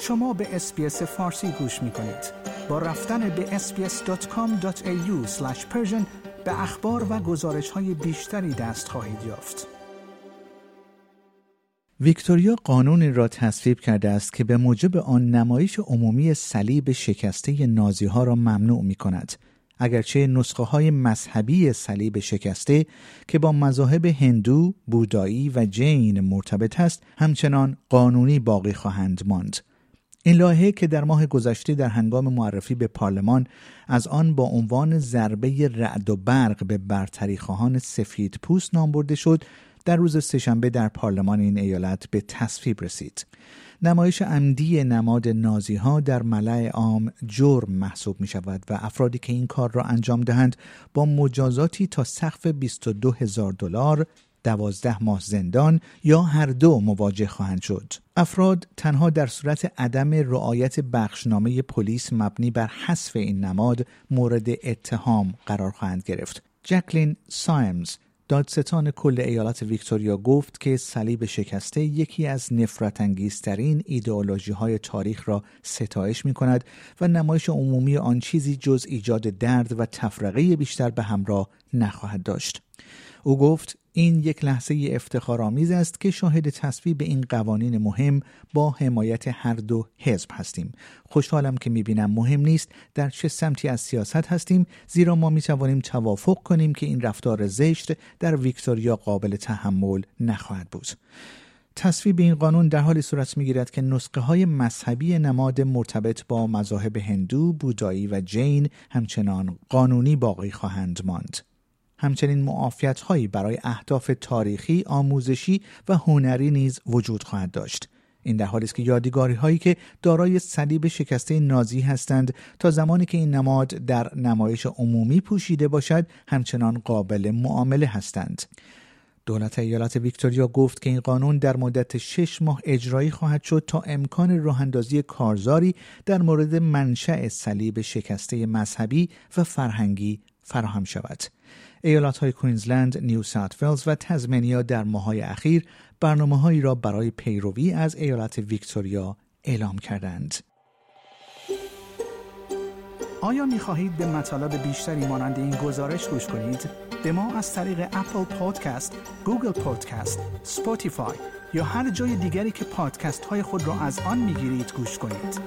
شما به اسپیس فارسی گوش می کنید. با رفتن به sbs.com.au به اخبار و گزارش های بیشتری دست خواهید یافت. ویکتوریا قانونی را تصویب کرده است که به موجب آن نمایش عمومی صلیب شکسته نازی ها را ممنوع می کند. اگرچه نسخه های مذهبی صلیب شکسته که با مذاهب هندو، بودایی و جین مرتبط است همچنان قانونی باقی خواهند ماند. این لایحه که در ماه گذشته در هنگام معرفی به پارلمان از آن با عنوان ضربه رعد و برق به برتری خواهان سفید پوست نام برده شد در روز سهشنبه در پارلمان این ایالت به تصویب رسید. نمایش عمدی نماد نازی ها در ملع عام جرم محسوب می شود و افرادی که این کار را انجام دهند با مجازاتی تا سقف 22 هزار دلار دوازده ماه زندان یا هر دو مواجه خواهند شد. افراد تنها در صورت عدم رعایت بخشنامه پلیس مبنی بر حذف این نماد مورد اتهام قرار خواهند گرفت. جکلین سایمز دادستان کل ایالت ویکتوریا گفت که صلیب شکسته یکی از نفرت انگیزترین ایدئولوژی های تاریخ را ستایش می کند و نمایش عمومی آن چیزی جز ایجاد درد و تفرقه بیشتر به همراه نخواهد داشت. او گفت این یک لحظه افتخارآمیز است که شاهد تصویب این قوانین مهم با حمایت هر دو حزب هستیم خوشحالم که می‌بینم مهم نیست در چه سمتی از سیاست هستیم زیرا ما می‌توانیم توافق کنیم که این رفتار زشت در ویکتوریا قابل تحمل نخواهد بود تصویب این قانون در حال صورت می‌گیرد که نسخه های مذهبی نماد مرتبط با مذاهب هندو، بودایی و جین همچنان قانونی باقی خواهند ماند. همچنین معافیت هایی برای اهداف تاریخی، آموزشی و هنری نیز وجود خواهد داشت. این در حالی است که یادگاری هایی که دارای صلیب شکسته نازی هستند تا زمانی که این نماد در نمایش عمومی پوشیده باشد همچنان قابل معامله هستند. دولت ایالت ویکتوریا گفت که این قانون در مدت شش ماه اجرایی خواهد شد تا امکان راه اندازی کارزاری در مورد منشأ صلیب شکسته مذهبی و فرهنگی فراهم شود. ایالت های کوینزلند، نیو ساوت ولز و تزمنیا در ماهای اخیر برنامه هایی را برای پیروی از ایالت ویکتوریا اعلام کردند. آیا می خواهید به مطالب بیشتری مانند این گزارش گوش کنید؟ به ما از طریق Apple Podcast، Google Podcast، Spotify یا هر جای دیگری که پادکست های خود را از آن می گیرید گوش کنید.